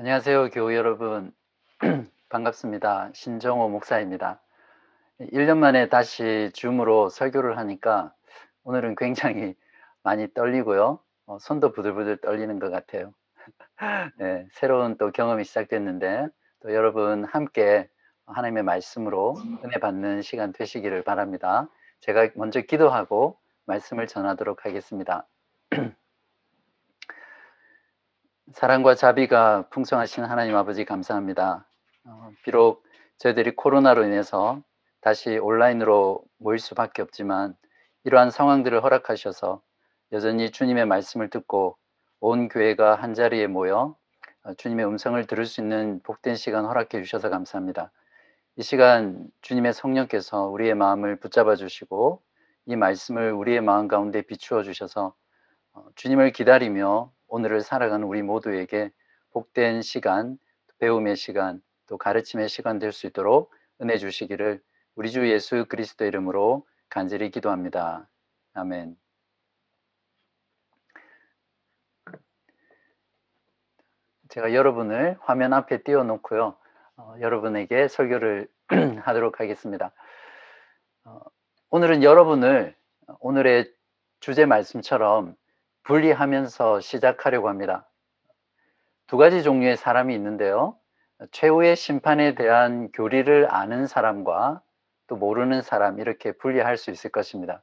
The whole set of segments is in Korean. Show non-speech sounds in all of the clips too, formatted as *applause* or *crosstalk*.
안녕하세요, 교우 여러분. *clears throat* 반갑습니다. 신정호 목사입니다. 1년 만에 다시 줌으로 설교를 하니까 오늘은 굉장히 많이 떨리고요. 어, 손도 부들부들 떨리는 것 같아요. *laughs* 네, 새로운 또 경험이 시작됐는데 또 여러분 함께 하나님의 말씀으로 은혜 받는 시간 되시기를 바랍니다. 제가 먼저 기도하고 말씀을 전하도록 하겠습니다. *clears throat* 사랑과 자비가 풍성하신 하나님 아버지 감사합니다. 어, 비록 저희들이 코로나로 인해서 다시 온라인으로 모일 수밖에 없지만 이러한 상황들을 허락하셔서 여전히 주님의 말씀을 듣고 온 교회가 한 자리에 모여 어, 주님의 음성을 들을 수 있는 복된 시간 허락해 주셔서 감사합니다. 이 시간 주님의 성령께서 우리의 마음을 붙잡아 주시고 이 말씀을 우리의 마음 가운데 비추어 주셔서 어, 주님을 기다리며 오늘을 살아가는 우리 모두에게 복된 시간, 배움의 시간, 또 가르침의 시간 될 수 있도록 은혜 주시기를 우리 주 예수 그리스도 이름으로 간절히 기도합니다. 아멘. 제가 여러분을 화면 앞에 띄워놓고요. 어, 여러분에게 설교를 *clears throat* 하도록 하겠습니다. 어, 오늘은 여러분을 오늘의 주제 말씀처럼 분리하면서 시작하려고 합니다. 두 가지 종류의 사람이 있는데요. 최후의 심판에 대한 교리를 아는 사람과 또 모르는 사람 이렇게 분리할 수 있을 것입니다.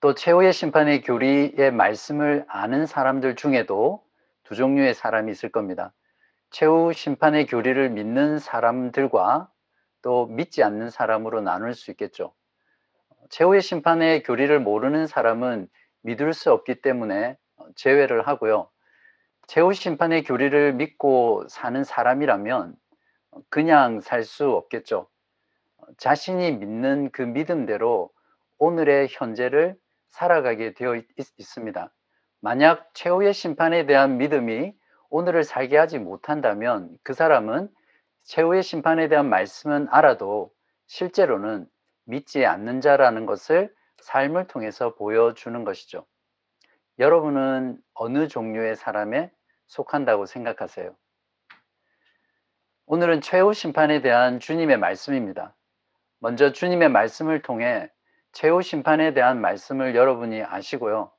또 최후의 심판의 교리의 말씀을 아는 사람들 중에도 두 종류의 사람이 있을 겁니다. 최후 심판의 교리를 믿는 사람들과 또 믿지 않는 사람으로 나눌 수 있겠죠. 최후의 심판의 교리를 모르는 사람은 믿을 수 없기 때문에 제외를 하고요. 최후 심판의 교리를 믿고 사는 사람이라면 그냥 살 수 없겠죠. 자신이 믿는 그 믿음대로 오늘의 현재를 살아가게 되어 있, 습니다 만약 최후의 심판에 대한 믿음이 오늘을 살게 하지 못한다면 그 사람은 최후의 심판에 대한 말씀은 알아도 실제로는 믿지 않는 자라는 것을 삶을 통해서 보여주는 것이죠. 여러분은 어느 종류의 사람에 속한다고 생각하세요? 오늘은 최후 심판에 대한 주님의 말씀입니다. 먼저 주님의 말씀을 통해 최후 심판에 대한 말씀을 여러분이 아시고요.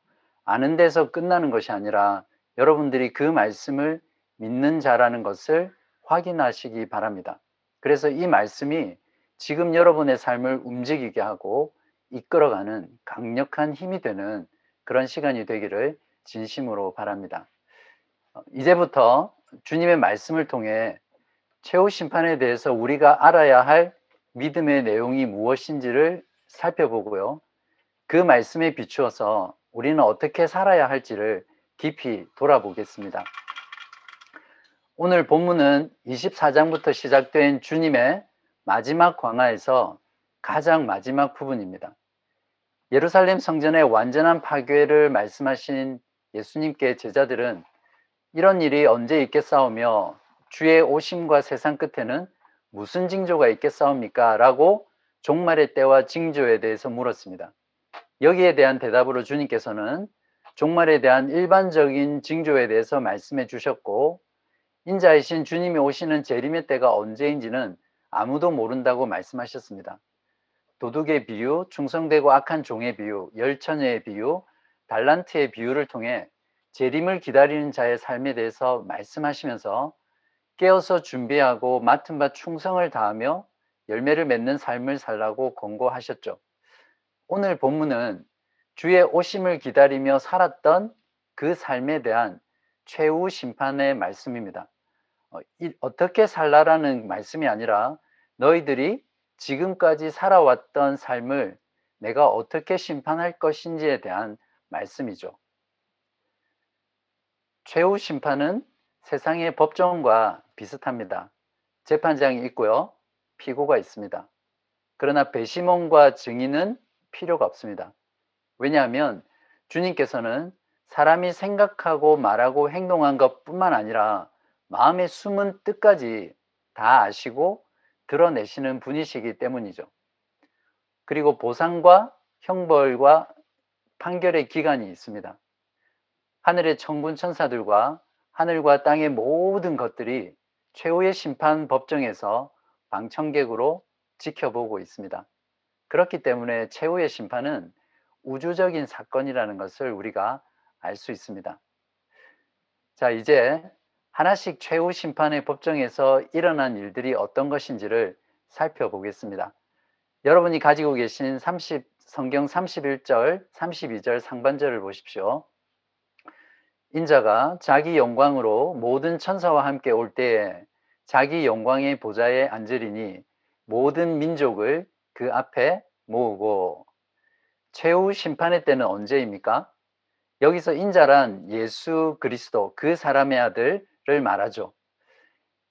아는 데서 끝나는 것이 아니라 여러분들이 그 말씀을 믿는 자라는 것을 확인하시기 바랍니다. 그래서 이 말씀이 지금 여러분의 삶을 움직이게 하고 이끌어가는 강력한 힘이 되는 그런 시간이 되기를 진심으로 바랍니다. 어, 이제부터 주님의 말씀을 통해 최후 심판에 대해서 우리가 알아야 할 믿음의 내용이 무엇인지를 살펴보고요. 그 말씀에 비추어서 우리는 어떻게 살아야 할지를 깊이 돌아보겠습니다. 오늘 본문은 24장부터 시작된 주님의 마지막 광화에서 가장 마지막 부분입니다. 예루살렘 성전의 완전한 파괴를 말씀하신 예수님께 제자들은 이런 일이 언제 있겠사오며 주의 오심과 세상 끝에는 무슨 징조가 있겠사옵니까? 라고 종말의 때와 징조에 대해서 물었습니다. 여기에 대한 대답으로 주님께서는 종말에 대한 일반적인 징조에 대해서 말씀해 주셨고 인자이신 주님이 오시는 재림의 때가 언제인지는 아무도 모른다고 말씀하셨습니다. 도둑의 비유, 충성되고 악한 종의 비유, 열처녀의 비유, 달란트의 비유를 통해 재림을 기다리는 자의 삶에 대해서 말씀하시면서 깨어서 준비하고 맡은 바 충성을 다하며 열매를 맺는 삶을 살라고 권고하셨죠. 오늘 본문은 주의 오심을 기다리며 살았던 그 삶에 대한 최후 심판의 말씀입니다. 어, 어떻게 살라라는 말씀이 아니라 너희들이 지금까지 살아왔던 삶을 내가 어떻게 심판할 것인지에 대한 말씀이죠. 최후 심판은 세상의 법정과 비슷합니다. 재판장이 있고요. 피고가 있습니다. 그러나 배심원과 증인은 필요가 없습니다. 왜냐하면 주님께서는 사람이 생각하고 말하고 행동한 것 뿐만 아니라 마음의 숨은 뜻까지 다 아시고 드러내시는 분이시기 때문이죠. 그리고 보상과 형벌과 판결의 기간이 있습니다. 하늘의 천군 천사들과 하늘과 땅의 모든 것들이 최후의 심판 법정에서 방청객으로 지켜보고 있습니다. 그렇기 때문에 최후의 심판은 우주적인 사건이라는 것을 우리가 알 수 있습니다. 자, 이제 하나씩 최후 심판의 법정에서 일어난 일들이 어떤 것인지를 살펴보겠습니다. 여러분이 가지고 계신 30, 성경 31절, 32절 상반절을 보십시오. 인자가 자기 영광으로 모든 천사와 함께 올 때에 자기 영광의 보좌에 앉으리니 모든 민족을 그 앞에 모으고 최후 심판의 때는 언제입니까? 여기서 인자란 예수 그리스도 그 사람의 아들 을 말하죠.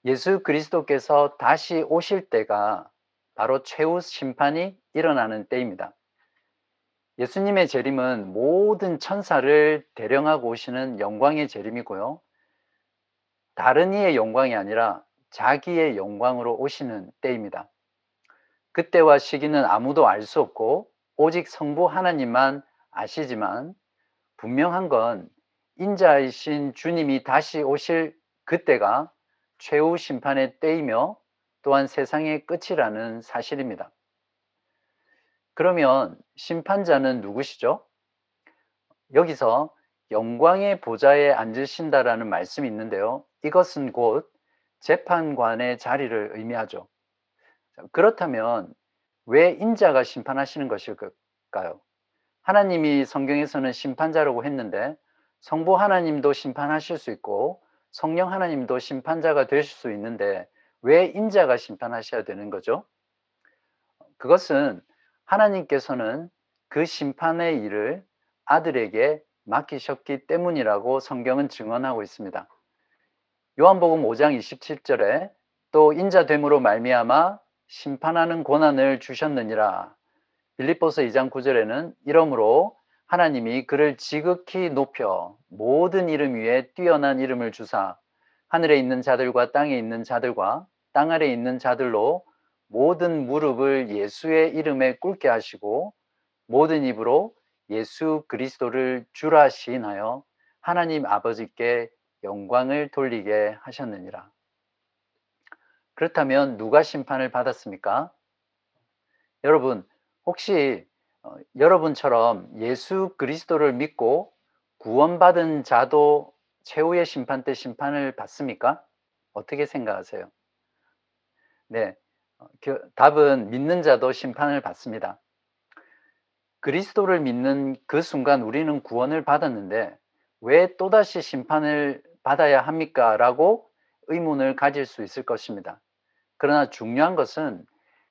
예수 그리스도께서 다시 오실 때가 바로 최후 심판이 일어나는 때입니다. 예수님의 재림은 모든 천사를 대령하고 오시는 영광의 재림이고요. 다른 이의 영광이 아니라 자기의 영광으로 오시는 때입니다. 그때와 시기는 아무도 알 수 없고 오직 성부 하나님만 아시지만 분명한 건 인자이신 주님이 다시 오실 그때가 최후 심판의 때이며 또한 세상의 끝이라는 사실입니다. 그러면 심판자는 누구시죠? 여기서 영광의 보좌에 앉으신다라는 말씀이 있는데요. 이것은 곧 재판관의 자리를 의미하죠. 그렇다면 왜 인자가 심판하시는 것일까요? 하나님이 성경에서는 심판자라고 했는데 성부 하나님도 심판하실 수 있고 성령 하나님도 심판자가 되실 수 있는데 왜 인자가 심판하셔야 되는 거죠? 그것은 하나님께서는 그 심판의 일을 아들에게 맡기셨기 때문이라고 성경은 증언하고 있습니다. 요한복음 5장 27절에 또 인자됨으로 말미암아 심판하는 고난을 주셨느니라. 빌립보서 2장 9절에는 이러므로 하나님이 그를 지극히 높여 모든 이름 위에 뛰어난 이름을 주사 하늘에 있는 자들과 땅에 있는 자들과 땅 아래 있는 자들로 모든 무릎을 예수의 이름에 꿇게 하시고 모든 입으로 예수 그리스도를 주라 시인하여 하나님 아버지께 영광을 돌리게 하셨느니라. 그렇다면 누가 심판을 받았습니까? 여러분, 혹시 어, 여러분처럼 예수 그리스도를 믿고 구원받은 자도 최후의 심판 때 심판을 받습니까? 어떻게 생각하세요? 네, 어, 답은 믿는 자도 심판을 받습니다. 그리스도를 믿는 그 순간 우리는 구원을 받았는데 왜 또다시 심판을 받아야 합니까? 라고 의문을 가질 수 있을 것입니다. 그러나 중요한 것은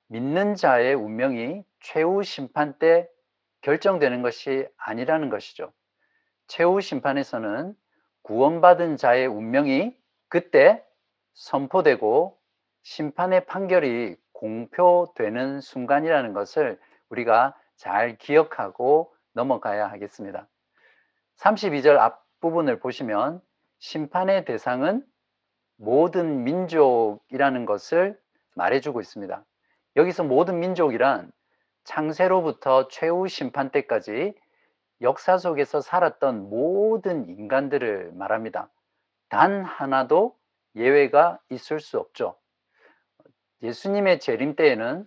믿는 자의 운명이 최후 심판 때 결정되는 것이 아니라는 것이죠. 최후 심판에서는 구원받은 자의 운명이 그때 선포되고 심판의 판결이 공표되는 순간이라는 것을 우리가 잘 기억하고 넘어가야 하겠습니다. 32절 앞부분을 보시면 심판의 대상은 모든 민족이라는 것을 말해주고 있습니다. 여기서 모든 민족이란 창세로부터 최후 심판 때까지 역사 속에서 살았던 모든 인간들을 말합니다. 단 하나도 예외가 있을 수 없죠. 예수님의 재림 때에는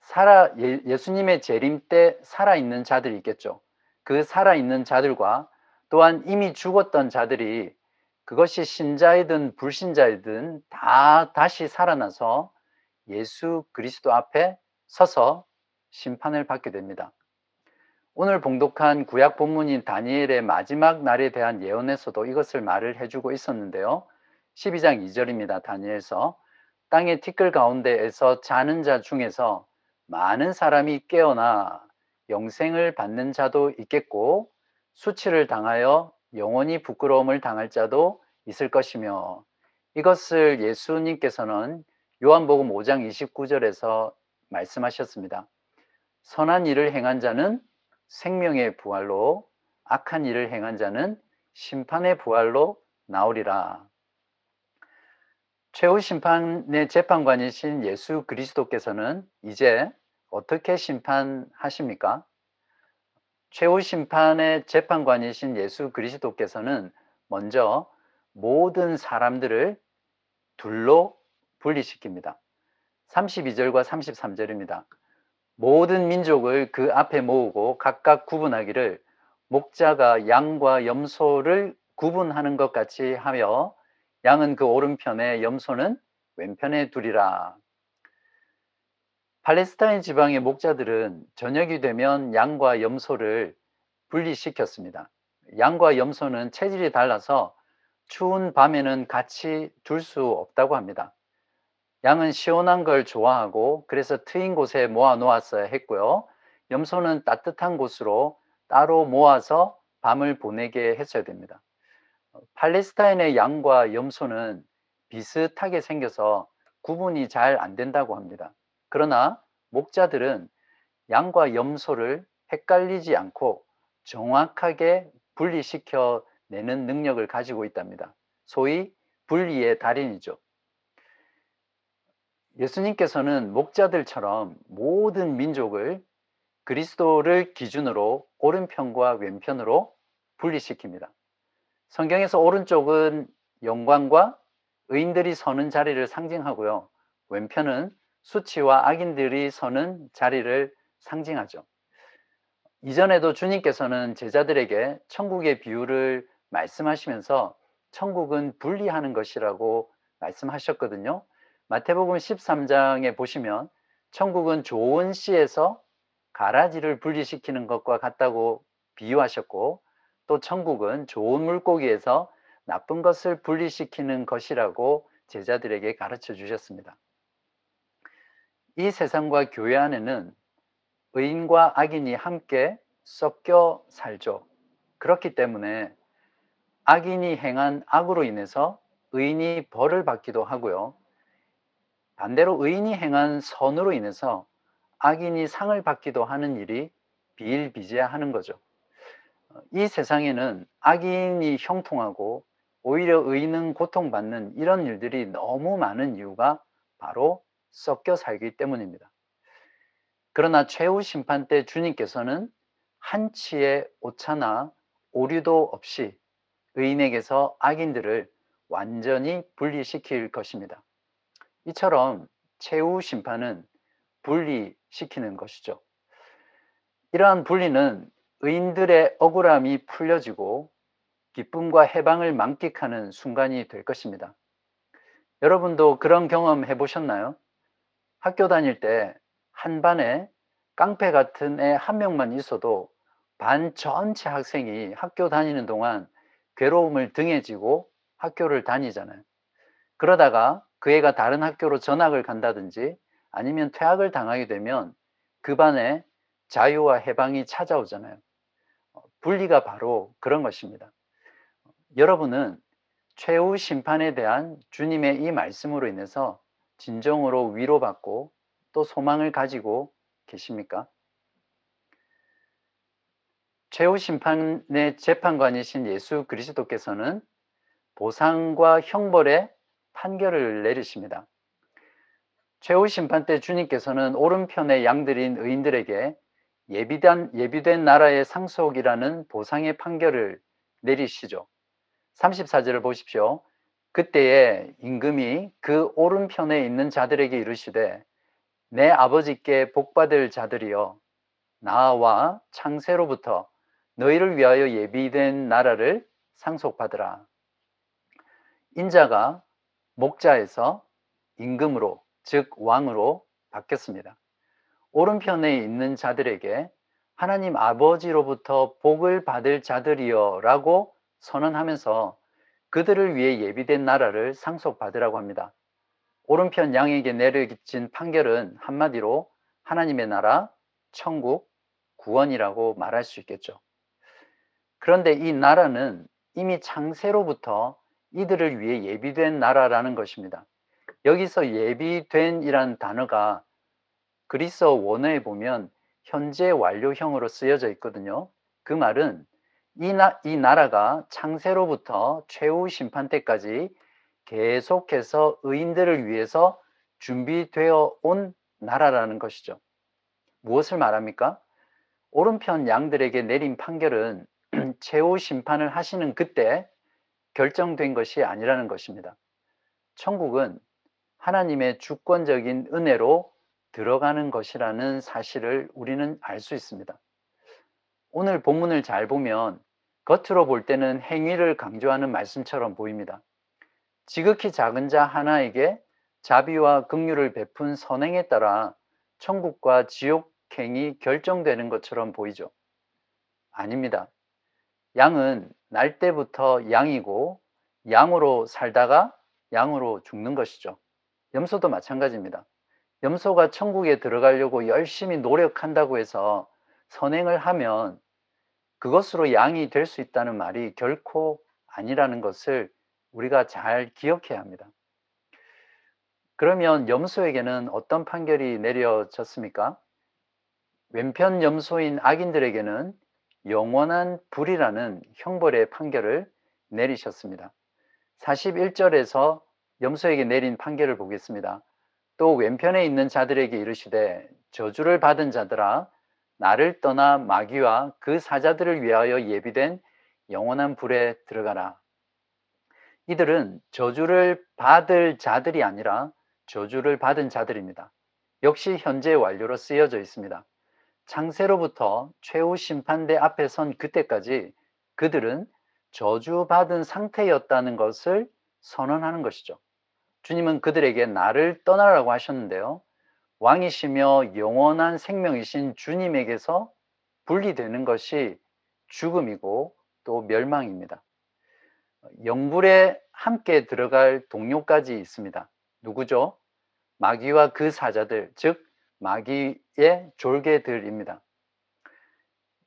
살아 예, 수님의 재림 때 살아 있는 자들이 있겠죠. 그 살아 있는 자들과 또한 이미 죽었던 자들이 그것이 신자이든 불신자이든 다 다시 살아나서 예수 그리스도 앞에 서서 심판을 받게 됩니다. 오늘 봉독한 구약 본문인 다니엘의 마지막 날에 대한 예언에서도 이것을 말을 해주고 있었는데요. 12장 2절입니다. 다니엘서 땅의 티끌 가운데에서 자는 자 중에서 많은 사람이 깨어나 영생을 받는 자도 있겠고 수치를 당하여 영원히 부끄러움을 당할 자도 있을 것이며 이것을 예수님께서는 요한복음 5장 29절에서 말씀하셨습니다. 선한 일을 행한 자는 생명의 부활로 악한 일을 행한 자는 심판의 부활로 나오리라. 최후 심판의 재판관이신 예수 그리스도께서는 이제 어떻게 심판하십니까? 최후 심판의 재판관이신 예수 그리스도께서는 먼저 모든 사람들을 둘로 분리시킵니다. 32절과 33절입니다. 모든 민족을 그 앞에 모으고 각각 구분하기를 목자가 양과 염소를 구분하는 것 같이 하며 양은 그 오른편에 염소는 왼편에 두리라. 팔레스타인 지방의 목자들은 저녁이 되면 양과 염소를 분리시켰습니다. 양과 염소는 체질이 달라서 추운 밤에는 같이 둘 수 없다고 합니다. 양은 시원한 걸 좋아하고 그래서 트인 곳에 모아 놓았어야 했고요. 염소는 따뜻한 곳으로 따로 모아서 밤을 보내게 했어야 됩니다. 팔레스타인의 양과 염소는 비슷하게 생겨서 구분이 잘 안 된다고 합니다. 그러나 목자들은 양과 염소를 헷갈리지 않고 정확하게 분리시켜 내는 능력을 가지고 있답니다. 소위 분리의 달인이죠. 예수님께서는 목자들처럼 모든 민족을 그리스도를 기준으로 오른편과 왼편으로 분리시킵니다. 성경에서 오른쪽은 영광과 의인들이 서는 자리를 상징하고요. 왼편은 수치와 악인들이 서는 자리를 상징하죠. 이전에도 주님께서는 제자들에게 천국의 비유를 말씀하시면서 천국은 분리하는 것이라고 말씀하셨거든요. 마태복음 13장에 보시면 천국은 좋은 씨에서 가라지를 분리시키는 것과 같다고 비유하셨고 또 천국은 좋은 물고기에서 나쁜 것을 분리시키는 것이라고 제자들에게 가르쳐 주셨습니다. 이 세상과 교회 안에는 의인과 악인이 함께 섞여 살죠. 그렇기 때문에 악인이 행한 악으로 인해서 의인이 벌을 받기도 하고요. 반대로 의인이 행한 선으로 인해서 악인이 상을 받기도 하는 일이 비일비재하는 거죠. 이 세상에는 악인이 형통하고 오히려 의인은 고통받는 이런 일들이 너무 많은 이유가 바로 섞여 살기 때문입니다. 그러나 최후 심판 때 주님께서는 한치의 오차나 오류도 없이 의인에게서 악인들을 완전히 분리시킬 것입니다. 이처럼 최후 심판은 분리시키는 것이죠. 이러한 분리는 의인들의 억울함이 풀려지고 기쁨과 해방을 만끽하는 순간이 될 것입니다. 여러분도 그런 경험 해보셨나요? 학교 다닐 때 한 반에 깡패 같은 애 한 명만 있어도 반 전체 학생이 학교 다니는 동안 괴로움을 등에 지고 학교를 다니잖아요. 그러다가 그 애가 다른 학교로 전학을 간다든지 아니면 퇴학을 당하게 되면 그 반에 자유와 해방이 찾아오잖아요. 어, 분리가 바로 그런 것입니다. 여러분은 최후 심판에 대한 주님의 이 말씀으로 인해서 진정으로 위로받고 또 소망을 가지고 계십니까? 최후 심판의 재판관이신 예수 그리스도께서는 보상과 형벌의 판결을 내리십니다. 최후 심판 때 주님께서는 오른편의 양들인 의인들에게 예비된, 예비된 나라의 상속이라는 보상의 판결을 내리시죠. 34절을 보십시오. 그때에 임금이 그 오른편에 있는 자들에게 이르시되 내 아버지께 복받을 자들이여 나와 창세로부터 너희를 위하여 예비된 나라를 상속받으라. 인자가 목자에서 임금으로 즉 왕으로 바뀌었습니다. 오른편에 있는 자들에게 하나님 아버지로부터 복을 받을 자들이여 라고 선언하면서 그들을 위해 예비된 나라를 상속받으라고 합니다. 오른편 양에게 내려진 판결은 한마디로 하나님의 나라, 천국, 구원이라고 말할 수 있겠죠. 그런데 이 나라는 이미 창세로부터 이들을 위해 예비된 나라라는 것입니다. 여기서 예비된이란 단어가 그리스어 원어에 보면 현재 완료형으로 쓰여져 있거든요. 그 말은 이, 나, 이 나라가 창세로부터 최후 심판 때까지 계속해서 의인들을 위해서 준비되어 온 나라라는 것이죠. 무엇을 말합니까? 오른편 양들에게 내린 판결은 *clears throat* 최후 심판을 하시는 그때 결정된 것이 아니라는 것입니다. 천국은 하나님의 주권적인 은혜로 들어가는 것이라는 사실을 우리는 알 수 있습니다. 오늘 본문을 잘 보면 겉으로 볼 때는 행위를 강조하는 말씀처럼 보입니다. 지극히 작은 자 하나에게 자비와 긍휼을 베푼 선행에 따라 천국과 지옥 행이 결정되는 것처럼 보이죠. 아닙니다. 양은 날 때부터 양이고 양으로 살다가 양으로 죽는 것이죠. 염소도 마찬가지입니다. 염소가 천국에 들어가려고 열심히 노력한다고 해서 선행을 하면 그것으로 양이 될 수 있다는 말이 결코 아니라는 것을 우리가 잘 기억해야 합니다. 그러면 염소에게는 어떤 판결이 내려졌습니까? 왼편 염소인 악인들에게는 영원한 불이라는 형벌의 판결을 내리셨습니다. 41절에서 염소에게 내린 판결을 보겠습니다. 또 왼편에 있는 자들에게 이르시되 저주를 받은 자들아 나를 떠나 마귀와 그 사자들을 위하여 예비된 영원한 불에 들어가라. 이들은 저주를 받을 자들이 아니라 저주를 받은 자들입니다. 역시 현재 완료로 쓰여져 있습니다. 창세로부터 최후 심판대 앞에 선 그때까지 그들은 저주받은 상태였다는 것을 선언하는 것이죠. 주님은 그들에게 나를 떠나라고 하셨는데요. 왕이시며 영원한 생명이신 주님에게서 분리되는 것이 죽음이고 또 멸망입니다. 영불에 함께 들어갈 동료까지 있습니다. 누구죠? 마귀와 그 사자들, 즉 마귀 의 졸개들입니다.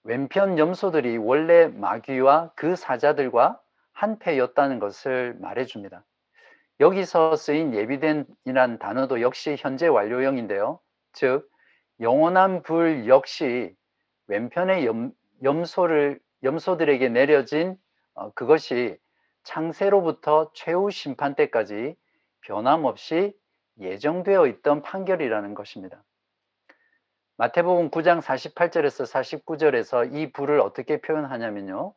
왼편 염소들이 원래 마귀와 그 사자들과 한패였다는 것을 말해줍니다. 여기서 쓰인 예비된이란 단어도 역시 현재 완료형인데요. 즉 영원한 불 역시 왼편의 염, 염소를 염소들에게 내려진 어, 그것이 창세로부터 최후 심판 때까지 변함없이 예정되어 있던 판결이라는 것입니다. 마태복음 9장 48절에서 49절에서 이 불을 어떻게 표현하냐면요.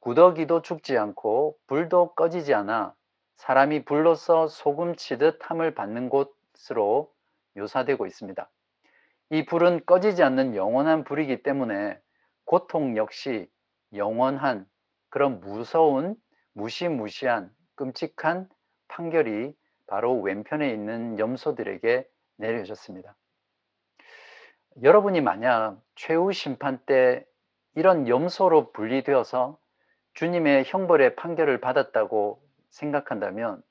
구더기도 죽지 않고 불도 꺼지지 않아 사람이 불로서 소금 치듯 함을 받는 곳으로 묘사되고 있습니다. 이 불은 꺼지지 않는 영원한 불이기 때문에 고통 역시 영원한 그런 무서운 무시무시한 끔찍한 판결이 바로 왼편에 있는 염소들에게 내려졌습니다. 여러분이 만약 최후 심판 때 이런 염소로 분리되어서 주님의 형벌의 판결을 받았다고 생각한다면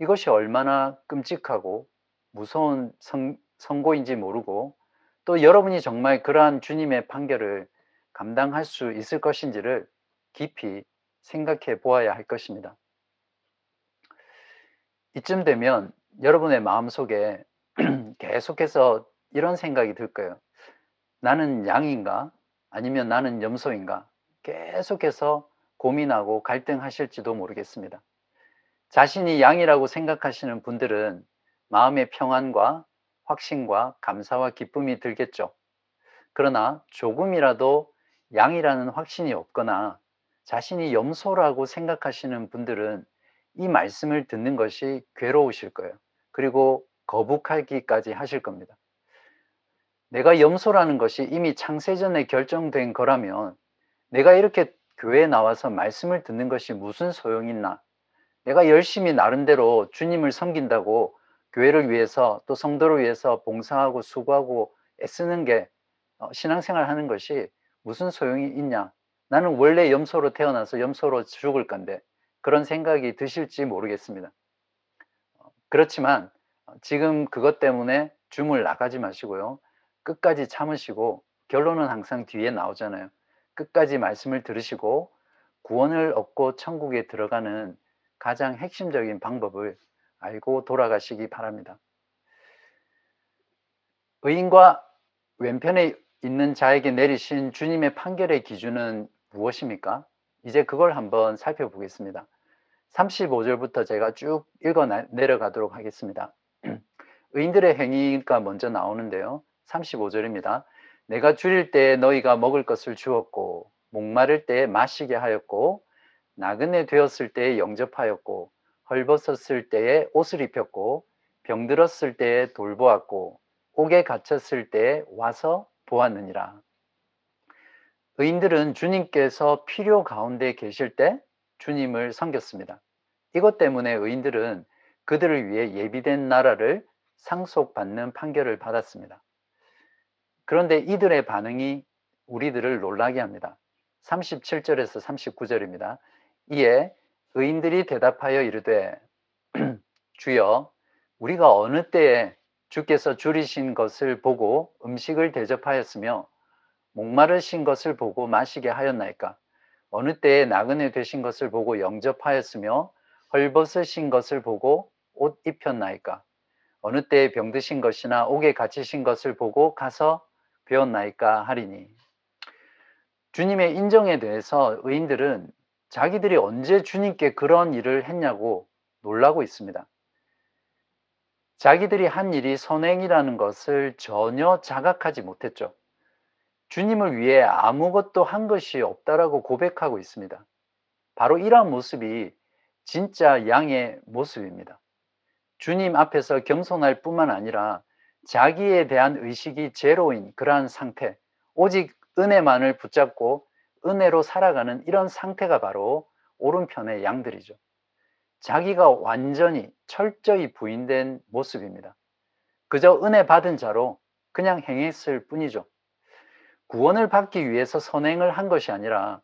이것이 얼마나 끔찍하고 무서운 선, 선고인지 모르고 또 여러분이 정말 그러한 주님의 판결을 감당할 수 있을 것인지를 깊이 생각해 보아야 할 것입니다. 이쯤 되면 여러분의 마음속에 *clears throat* 계속해서 이런 생각이 들 거예요. 나는 양인가? 아니면 나는 염소인가? 계속해서 고민하고 갈등하실지도 모르겠습니다. 자신이 양이라고 생각하시는 분들은 마음의 평안과 확신과 감사와 기쁨이 들겠죠. 그러나 조금이라도 양이라는 확신이 없거나 자신이 염소라고 생각하시는 분들은 이 말씀을 듣는 것이 괴로우실 거예요. 그리고 거북하기까지 하실 겁니다. 내가 염소라는 것이 이미 창세전에 결정된 거라면 내가 이렇게 교회에 나와서 말씀을 듣는 것이 무슨 소용이 있나? 내가 열심히 나름대로 주님을 섬긴다고 교회를 위해서 또 성도를 위해서 봉사하고 수고하고 애쓰는 게 어, 신앙생활 하는 것이 무슨 소용이 있냐? 나는 원래 염소로 태어나서 염소로 죽을 건데 그런 생각이 드실지 모르겠습니다. 어, 그렇지만 어, 지금 그것 때문에 줌을 나가지 마시고요. 끝까지 참으시고 결론은 항상 뒤에 나오잖아요. 끝까지 말씀을 들으시고 구원을 얻고 천국에 들어가는 가장 핵심적인 방법을 알고 돌아가시기 바랍니다. 의인과 왼편에 있는 자에게 내리신 주님의 판결의 기준은 무엇입니까? 이제 그걸 한번 살펴보겠습니다. 35절부터 제가 쭉 읽어 내려가도록 하겠습니다. *clears throat* 의인들의 행위가 먼저 나오는데요. 35절입니다. 내가 줄일 때 너희가 먹을 것을 주었고 목마를 때 마시게 하였고 나그네 되었을 때에 영접하였고 헐벗었을 때에 옷을 입혔고 병들었을 때에 돌보았고 옥에 갇혔을 때에 와서 보았느니라. 의인들은 주님께서 필요 가운데 계실 때 주님을 섬겼습니다. 이것 때문에 의인들은 그들을 위해 예비된 나라를 상속받는 판결을 받았습니다. 그런데 이들의 반응이 우리들을 놀라게 합니다. 37절에서 39절입니다. 이에 의인들이 대답하여 이르되 *clears throat* 주여 우리가 어느 때에 주께서 줄이신 것을 보고 음식을 대접하였으며 목마르신 것을 보고 마시게 하였나이까 어느 때에 나그네 되신 것을 보고 영접하였으며 헐벗으신 것을 보고 옷 입혔나이까 어느 때에 병드신 것이나 옥에 갇히신 것을 보고 가서 배웠나이까 하리니 주님의 인정에 대해서 의인들은 자기들이 언제 주님께 그런 일을 했냐고 놀라고 있습니다. 자기들이 한 일이 선행이라는 것을 전혀 자각하지 못했죠. 주님을 위해 아무것도 한 것이 없다라고 고백하고 있습니다. 바로 이러한 모습이 진짜 양의 모습입니다. 주님 앞에서 겸손할 뿐만 아니라 자기에 대한 의식이 제로인 그러한 상태, 오직 은혜만을 붙잡고 은혜로 살아가는 이런 상태가 바로 오른편의 양들이죠. 자기가 완전히 철저히 부인된 모습입니다. 그저 은혜 받은 자로 그냥 행했을 뿐이죠. 구원을 받기 위해서 선행을 한 것이 아니라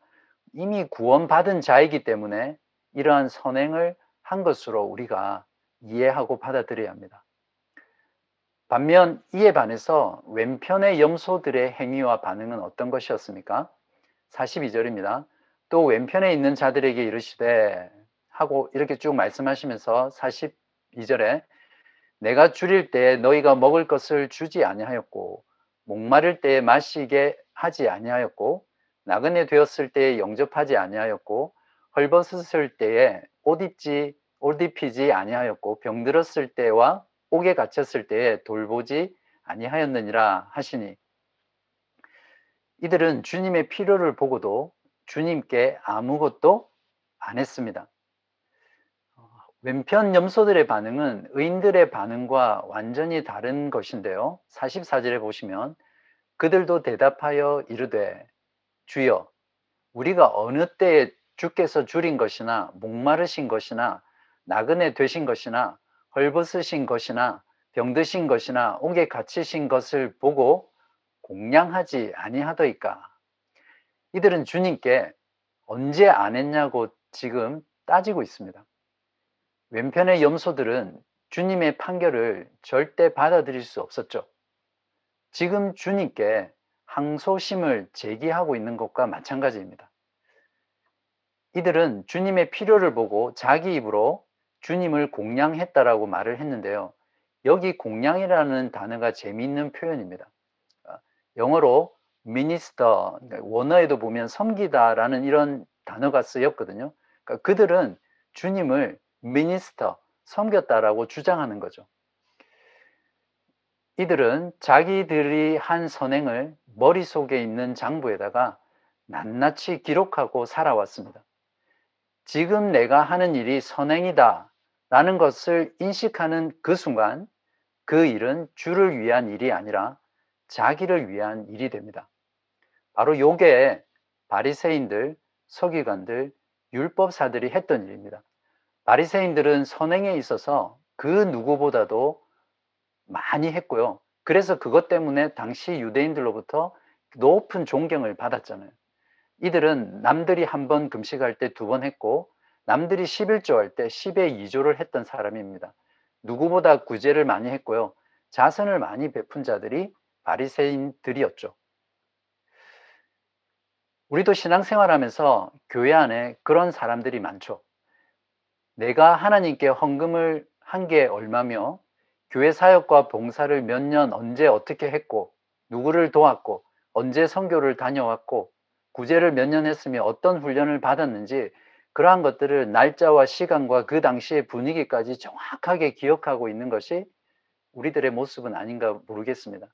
이미 구원받은 자이기 때문에 이러한 선행을 한 것으로 우리가 이해하고 받아들여야 합니다. 반면 이에 반해서 왼편의 염소들의 행위와 반응은 어떤 것이었습니까? 42절입니다. 또 왼편에 있는 자들에게 이르시되 하고 이렇게 쭉 말씀하시면서 42절에 내가 줄일 때 너희가 먹을 것을 주지 아니하였고 목마를 때에 마시게 하지 아니하였고 나그네 되었을 때에 영접하지 아니하였고 헐벗었을 때에 옷 입지 옷 입히지 아니하였고 병들었을 때와 옥에 갇혔을 때에 돌보지 아니하였느니라 하시니 이들은 주님의 필요를 보고도 주님께 아무것도 안 했습니다. 왼편 염소들의 반응은 의인들의 반응과 완전히 다른 것인데요. 44절에 보시면 그들도 대답하여 이르되 주여 우리가 어느 때에 주께서 줄인 것이나 목마르신 것이나 나그네 되신 것이나 헐벗으신 것이나 병드신 것이나 옥에 갇히신 것을 보고 공양하지 아니하더이까 이들은 주님께 언제 안 했냐고 지금 따지고 있습니다. 왼편의 염소들은 주님의 판결을 절대 받아들일 수 없었죠. 지금 주님께 항소심을 제기하고 있는 것과 마찬가지입니다. 이들은 주님의 필요를 보고 자기 입으로 주님을 공양했다라고 말을 했는데요. 여기 공양이라는 단어가 재미있는 표현입니다. 아, 영어로 미니스터, 그러니까 원어에도 보면 섬기다라는 이런 단어가 쓰였거든요. 그러니까 그들은 주님을 미니스터, 섬겼다라고 주장하는 거죠. 이들은 자기들이 한 선행을 머릿속에 있는 장부에다가 낱낱이 기록하고 살아왔습니다. 지금 내가 하는 일이 선행이다 라는 것을 인식하는 그 순간 그 일은 주를 위한 일이 아니라 자기를 위한 일이 됩니다. 바로 요게 바리새인들, 서기관들, 율법사들이 했던 일입니다. 바리새인들은 선행에 있어서 그 누구보다도 많이 했고요. 그래서 그것 때문에 당시 유대인들로부터 높은 존경을 받았잖아요. 이들은 남들이 한 번 금식할 때 두 번 했고 남들이 11조 할 때 10의 2조를 했던 사람입니다. 누구보다 구제를 많이 했고요. 자선을 많이 베푼 자들이 바리새인들이었죠. 우리도 신앙생활하면서 교회 안에 그런 사람들이 많죠. 내가 하나님께 헌금을 한 게 얼마며 교회 사역과 봉사를 몇 년 언제 어떻게 했고 누구를 도왔고 언제 선교를 다녀왔고 구제를 몇 년 했으며 어떤 훈련을 받았는지 그러한 것들을 날짜와 시간과 그 당시의 분위기까지 정확하게 기억하고 있는 것이 우리들의 모습은 아닌가 모르겠습니다.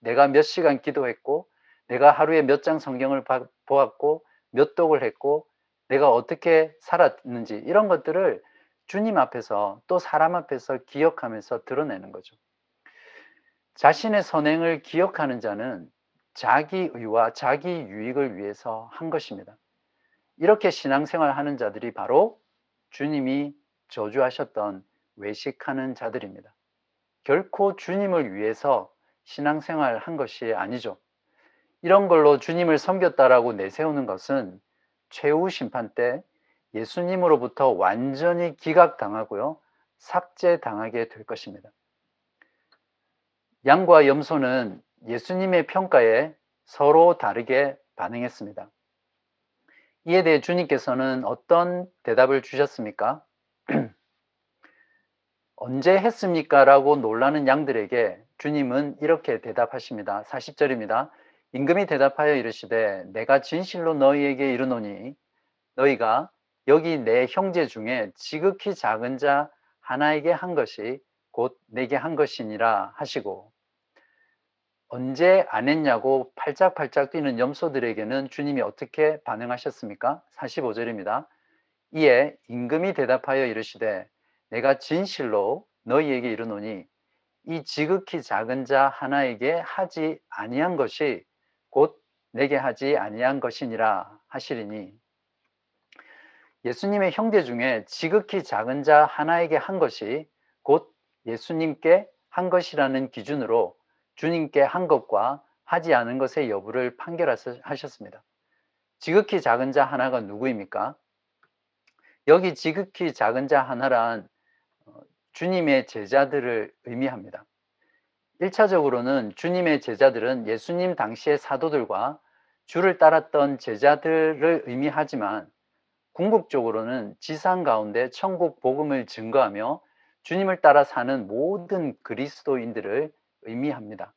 내가 몇 시간 기도했고, 내가 하루에 몇 장 성경을 보았고, 몇 독을 했고, 내가 어떻게 살았는지 이런 것들을 주님 앞에서 또 사람 앞에서 기억하면서 드러내는 거죠. 자신의 선행을 기억하는 자는 자기 의와 자기 유익을 위해서 한 것입니다. 이렇게 신앙생활 하는 자들이 바로 주님이 저주하셨던 외식하는 자들입니다. 결코 주님을 위해서 신앙생활 한 것이 아니죠. 이런 걸로 주님을 섬겼다라고 내세우는 것은 최후 심판 때 예수님으로부터 완전히 기각당하고요. 삭제당하게 될 것입니다. 양과 염소는 예수님의 평가에 서로 다르게 반응했습니다. 이에 대해 주님께서는 어떤 대답을 주셨습니까? *clears throat* 언제 했습니까? 라고 놀라는 양들에게 주님은 이렇게 대답하십니다. 40절입니다. 임금이 대답하여 이르시되 내가 진실로 너희에게 이르노니 너희가 여기 내 형제 중에 지극히 작은 자 하나에게 한 것이 곧 내게 한 것이니라 하시고 언제 안 했냐고 팔짝팔짝 뛰는 염소들에게는 주님이 어떻게 반응하셨습니까? 45절입니다. 이에 임금이 대답하여 이르시되 내가 진실로 너희에게 이르노니 이 지극히 작은 자 하나에게 하지 아니한 것이 곧 내게 하지 아니한 것이니라 하시리니 예수님의 형제 중에 지극히 작은 자 하나에게 한 것이 곧 예수님께 한 것이라는 기준으로 주님께 한 것과 하지 않은 것의 여부를 판결하셨습니다. 지극히 작은 자 하나가 누구입니까? 여기 지극히 작은 자 하나란 어, 주님의 제자들을 의미합니다. 1차적으로는 주님의 제자들은 예수님 당시의 사도들과 주를 따랐던 제자들을 의미하지만 궁극적으로는 지상 가운데 천국 복음을 증거하며 주님을 따라 사는 모든 그리스도인들을 의미합니다.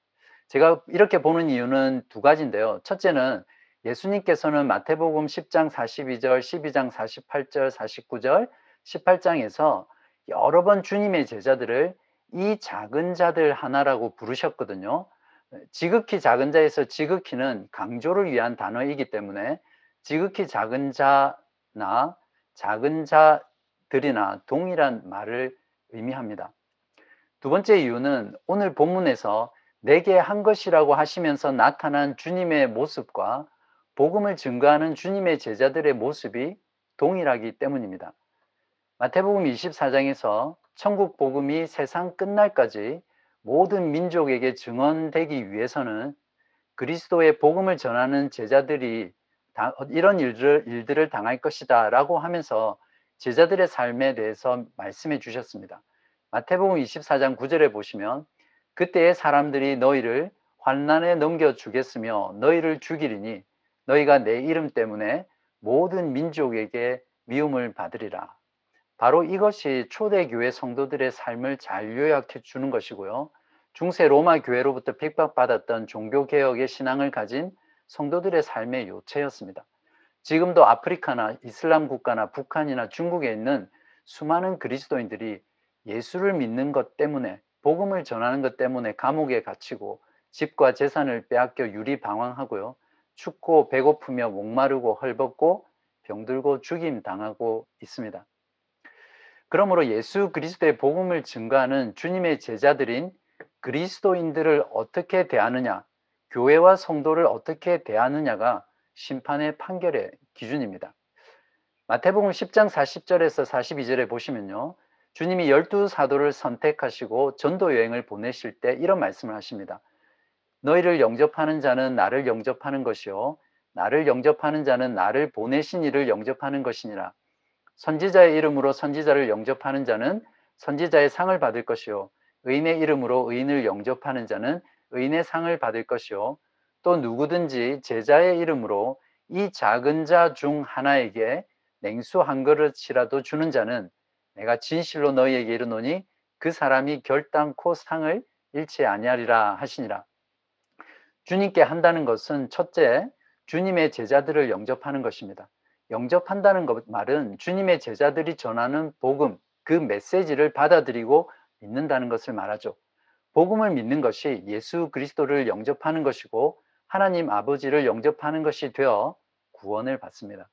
제가 이렇게 보는 이유는 두 가지인데요. 첫째는 예수님께서는 마태복음 10장 42절, 12장 48절, 49절, 18장에서 여러 번 주님의 제자들을 이 작은 자들 하나라고 부르셨거든요. 지극히 작은 자에서 지극히는 강조를 위한 단어이기 때문에 지극히 작은 자나 작은 자들이나 동일한 말을 의미합니다. 두 번째 이유는 오늘 본문에서 내게 한 것이라고 하시면서 나타난 주님의 모습과 복음을 증거하는 주님의 제자들의 모습이 동일하기 때문입니다. 마태복음 24장에서 천국 복음이 세상 끝날까지 모든 민족에게 증언되기 위해서는 그리스도의 복음을 전하는 제자들이 이런 일들을, 일들을 당할 것이다 라고 하면서 제자들의 삶에 대해서 말씀해 주셨습니다. 마태복음 24장 9절에 보시면 그때의 사람들이 너희를 환난에 넘겨 주겠으며 너희를 죽이리니 너희가 내 이름 때문에 모든 민족에게 미움을 받으리라. 바로 이것이 초대교회 성도들의 삶을 잘 요약해 주는 것이고요. 중세 로마 교회로부터 핍박받았던 종교개혁의 신앙을 가진 성도들의 삶의 요체였습니다. 지금도 아프리카나 이슬람 국가나 북한이나 중국에 있는 수많은 그리스도인들이 예수를 믿는 것 때문에 복음을 전하는 것 때문에 감옥에 갇히고 집과 재산을 빼앗겨 유리방황하고요. 춥고 배고프며 목마르고 헐벗고 병들고 죽임 당하고 있습니다. 그러므로 예수 그리스도의 복음을 증거하는 주님의 제자들인 그리스도인들을 어떻게 대하느냐, 교회와 성도를 어떻게 대하느냐가 심판의 판결의 기준입니다. 마태복음 10장 40절에서 42절에 보시면요. 주님이 열두 사도를 선택하시고 전도 여행을 보내실 때 이런 말씀을 하십니다. 너희를 영접하는 자는 나를 영접하는 것이요 나를 영접하는 자는 나를 보내신 이를 영접하는 것이니라. 선지자의 이름으로 선지자를 영접하는 자는 선지자의 상을 받을 것이요 의인의 이름으로 의인을 영접하는 자는 의인의 상을 받을 것이요 또 누구든지 제자의 이름으로 이 작은 자 중 하나에게 냉수 한 그릇이라도 주는 자는 내가 진실로 너희에게 이르노니 그 사람이 결단코 상을 잃지 아니하리라 하시니라. 주님께 한다는 것은 첫째, 주님의 제자들을 영접하는 것입니다. 영접한다는 것 말은 주님의 제자들이 전하는 복음, 그 메시지를 받아들이고 믿는다는 것을 말하죠. 복음을 믿는 것이 예수 그리스도를 영접하는 것이고 하나님 아버지를 영접하는 것이 되어 구원을 받습니다.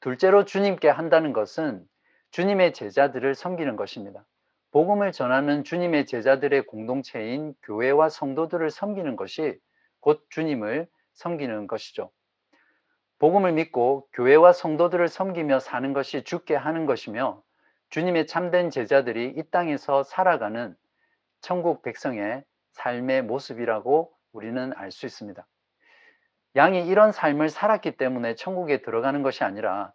둘째로 주님께 한다는 것은 주님의 제자들을 섬기는 것입니다. 복음을 전하는 주님의 제자들의 공동체인 교회와 성도들을 섬기는 것이 곧 주님을 섬기는 것이죠. 복음을 믿고 교회와 성도들을 섬기며 사는 것이 죽게 하는 것이며 주님의 참된 제자들이 이 땅에서 살아가는 천국 백성의 삶의 모습이라고 우리는 알 수 있습니다. 양이 이런 삶을 살았기 때문에 천국에 들어가는 것이 아니라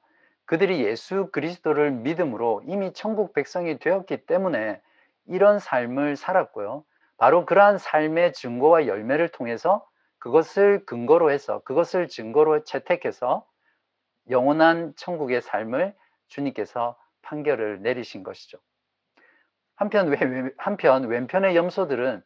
그들이 예수 그리스도를 믿음으로 이미 천국 백성이 되었기 때문에 이런 삶을 살았고요. 바로 그러한 삶의 증거와 열매를 통해서 그것을 근거로 해서 그것을 증거로 채택해서 영원한 천국의 삶을 주님께서 판결을 내리신 것이죠. 한편, 한편 왼편의 염소들은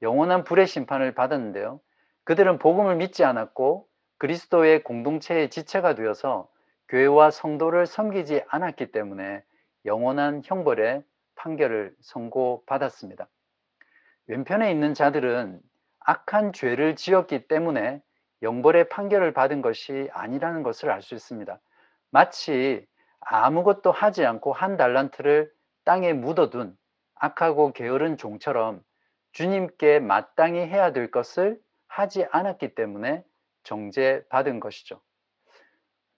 영원한 불의 심판을 받았는데요. 그들은 복음을 믿지 않았고 그리스도의 공동체의 지체가 되어서 교회와 성도를 섬기지 않았기 때문에 영원한 형벌의 판결을 선고받았습니다. 왼편에 있는 자들은 악한 죄를 지었기 때문에 영벌의 판결을 받은 것이 아니라는 것을 알 수 있습니다. 마치 아무것도 하지 않고 한 달란트를 땅에 묻어둔 악하고 게으른 종처럼 주님께 마땅히 해야 될 것을 하지 않았기 때문에 정죄받은 것이죠.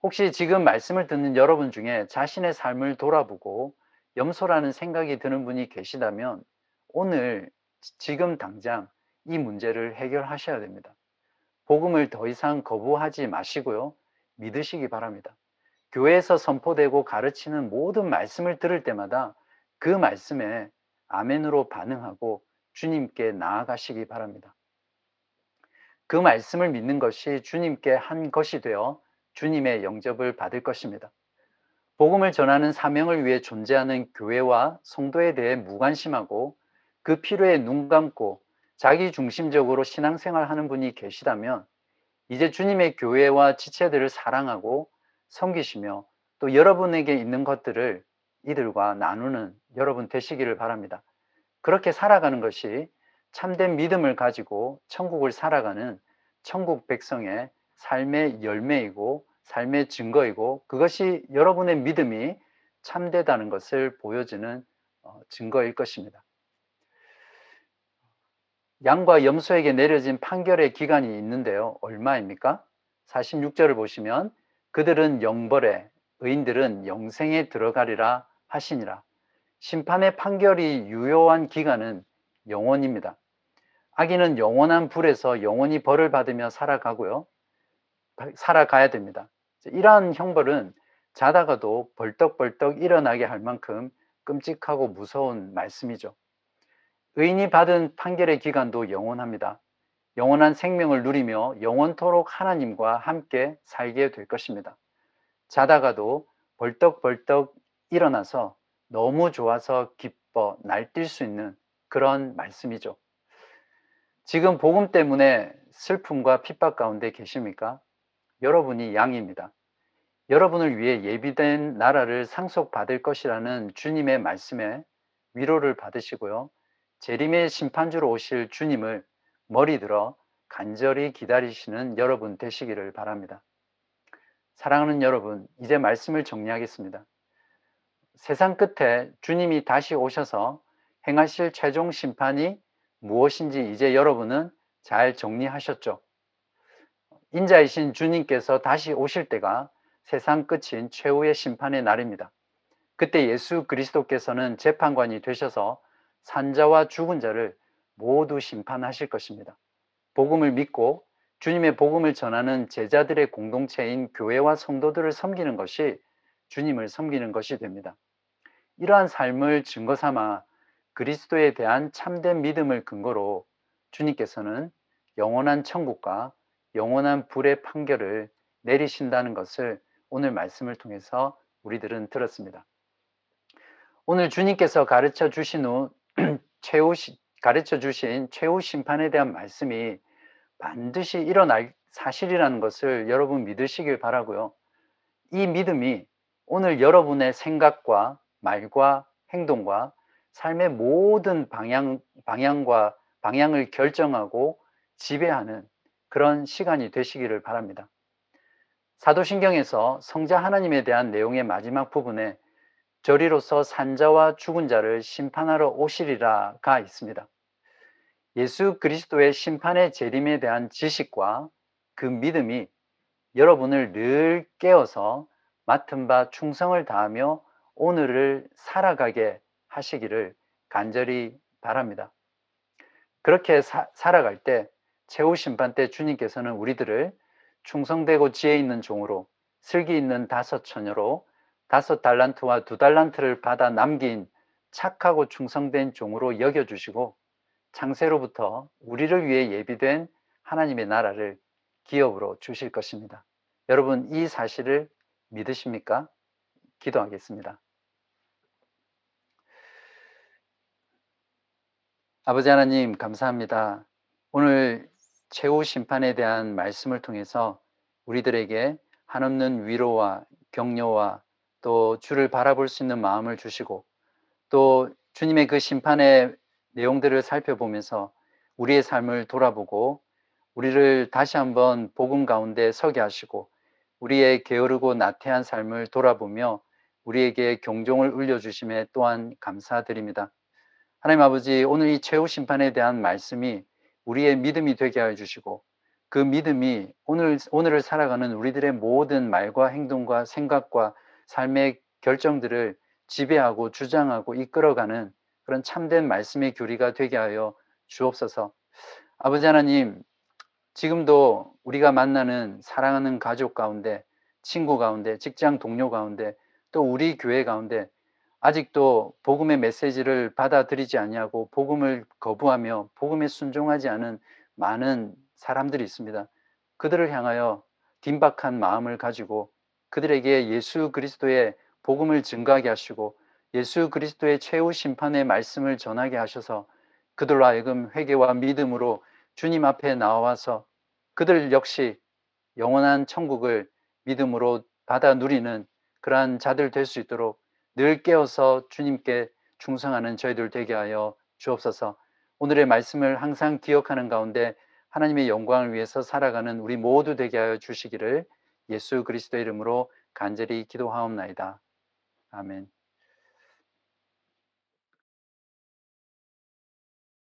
혹시 지금 말씀을 듣는 여러분 중에 자신의 삶을 돌아보고 염소라는 생각이 드는 분이 계시다면 오늘 지금 당장 이 문제를 해결하셔야 됩니다. 복음을 더 이상 거부하지 마시고요. 믿으시기 바랍니다. 교회에서 선포되고 가르치는 모든 말씀을 들을 때마다 그 말씀에 아멘으로 반응하고 주님께 나아가시기 바랍니다. 그 말씀을 믿는 것이 주님께 한 것이 되어 주님의 영접을 받을 것입니다. 복음을 전하는 사명을 위해 존재하는 교회와 성도에 대해 무관심하고 그 필요에 눈 감고 자기 중심적으로 신앙생활 하는 분이 계시다면 이제 주님의 교회와 지체들을 사랑하고 섬기시며 또 여러분에게 있는 것들을 이들과 나누는 여러분 되시기를 바랍니다. 그렇게 살아가는 것이 참된 믿음을 가지고 천국을 살아가는 천국 백성의 삶의 열매이고 삶의 증거이고 그것이 여러분의 믿음이 참되다는 것을 보여주는 어, 증거일 것입니다. 양과 염소에게 내려진 판결의 기간이 있는데요. 얼마입니까? 46절을 보시면 그들은 영벌에 의인들은 영생에 들어가리라 하시니라. 심판의 판결이 유효한 기간은 영원입니다. 아기는 영원한 불에서 영원히 벌을 받으며 살아가고요. 살아가야 됩니다. 이러한 형벌은 자다가도 벌떡벌떡 일어나게 할 만큼 끔찍하고 무서운 말씀이죠. 의인이 받은 판결의 기간도 영원합니다. 영원한 생명을 누리며 영원토록 하나님과 함께 살게 될 것입니다. 자다가도 벌떡벌떡 일어나서 너무 좋아서 기뻐 날뛸 수 있는 그런 말씀이죠. 지금 복음 때문에 슬픔과 핍박 가운데 계십니까? 여러분이 양입니다. 여러분을 위해 예비된 나라를 상속받을 것이라는 주님의 말씀에 위로를 받으시고요. 재림의 심판주로 오실 주님을 머리 들어 간절히 기다리시는 여러분 되시기를 바랍니다. 사랑하는 여러분, 이제 말씀을 정리하겠습니다. 세상 끝에 주님이 다시 오셔서 행하실 최종 심판이 무엇인지 이제 여러분은 잘 정리하셨죠? 인자이신 주님께서 다시 오실 때가 세상 끝인 최후의 심판의 날입니다. 그때 예수 그리스도께서는 재판관이 되셔서 산자와 죽은 자를 모두 심판하실 것입니다. 복음을 믿고 주님의 복음을 전하는 제자들의 공동체인 교회와 성도들을 섬기는 것이 주님을 섬기는 것이 됩니다. 이러한 삶을 증거 삼아 그리스도에 대한 참된 믿음을 근거로 주님께서는 영원한 천국과 영원한 불의 판결을 내리신다는 것을 오늘 말씀을 통해서 우리들은 들었습니다. 오늘 주님께서 가르쳐 주신 후 *clears throat* 최후 가르쳐 주신 최후 심판에 대한 말씀이 반드시 일어날 사실이라는 것을 여러분 믿으시길 바라고요. 이 믿음이 오늘 여러분의 생각과 말과 행동과 삶의 모든 방향, 방향과 방향을 결정하고 지배하는 그런 시간이 되시기를 바랍니다. 사도신경에서 성자 하나님에 대한 내용의 마지막 부분에 저리로서 산자와 죽은 자를 심판하러 오시리라가 있습니다. 예수 그리스도의 심판의 재림에 대한 지식과 그 믿음이 여러분을 늘 깨어서 맡은 바 충성을 다하며 오늘을 살아가게 하시기를 간절히 바랍니다. 그렇게 사, 살아갈 때 최후 심판 때 주님께서는 우리들을 충성되고 지혜 있는 종으로 슬기 있는 다섯 처녀로 다섯 달란트와 두 달란트를 받아 남긴 착하고 충성된 종으로 여겨주시고 창세로부터 우리를 위해 예비된 하나님의 나라를 기업으로 주실 것입니다. 여러분 이 사실을 믿으십니까? 기도하겠습니다. 아버지 하나님 감사합니다. 오늘 최후 심판에 대한 말씀을 통해서 우리들에게 한없는 위로와 격려와 또 주를 바라볼 수 있는 마음을 주시고 또 주님의 그 심판의 내용들을 살펴보면서 우리의 삶을 돌아보고 우리를 다시 한번 복음 가운데 서게 하시고 우리의 게으르고 나태한 삶을 돌아보며 우리에게 경종을 울려주심에 또한 감사드립니다. 하나님 아버지, 오늘 이 최후 심판에 대한 말씀이 우리의 믿음이 되게 하여 주시고 그 믿음이 오늘, 오늘을 살아가는 우리들의 모든 말과 행동과 생각과 삶의 결정들을 지배하고 주장하고 이끌어가는 그런 참된 말씀의 교리가 되게 하여 주옵소서. 아버지 하나님, 지금도 우리가 만나는 사랑하는 가족 가운데, 친구 가운데, 직장 동료 가운데, 또 우리 교회 가운데 아직도 복음의 메시지를 받아들이지 아니하고 복음을 거부하며 복음에 순종하지 않은 많은 사람들이 있습니다. 그들을 향하여 딘박한 마음을 가지고 그들에게 예수 그리스도의 복음을 증가하게 하시고 예수 그리스도의 최후 심판의 말씀을 전하게 하셔서 그들로 하여금 회개와 믿음으로 주님 앞에 나와서 그들 역시 영원한 천국을 믿음으로 받아 누리는 그러한 자들 될 수 있도록 늘 깨어서 주님께 충성하는 저희들 되게 하여 주옵소서. 오늘의 말씀을 항상 기억하는 가운데 하나님의 영광을 위해서 살아가는 우리 모두 되게 하여 주시기를 예수 그리스도 이름으로 간절히 기도하옵나이다. 아멘.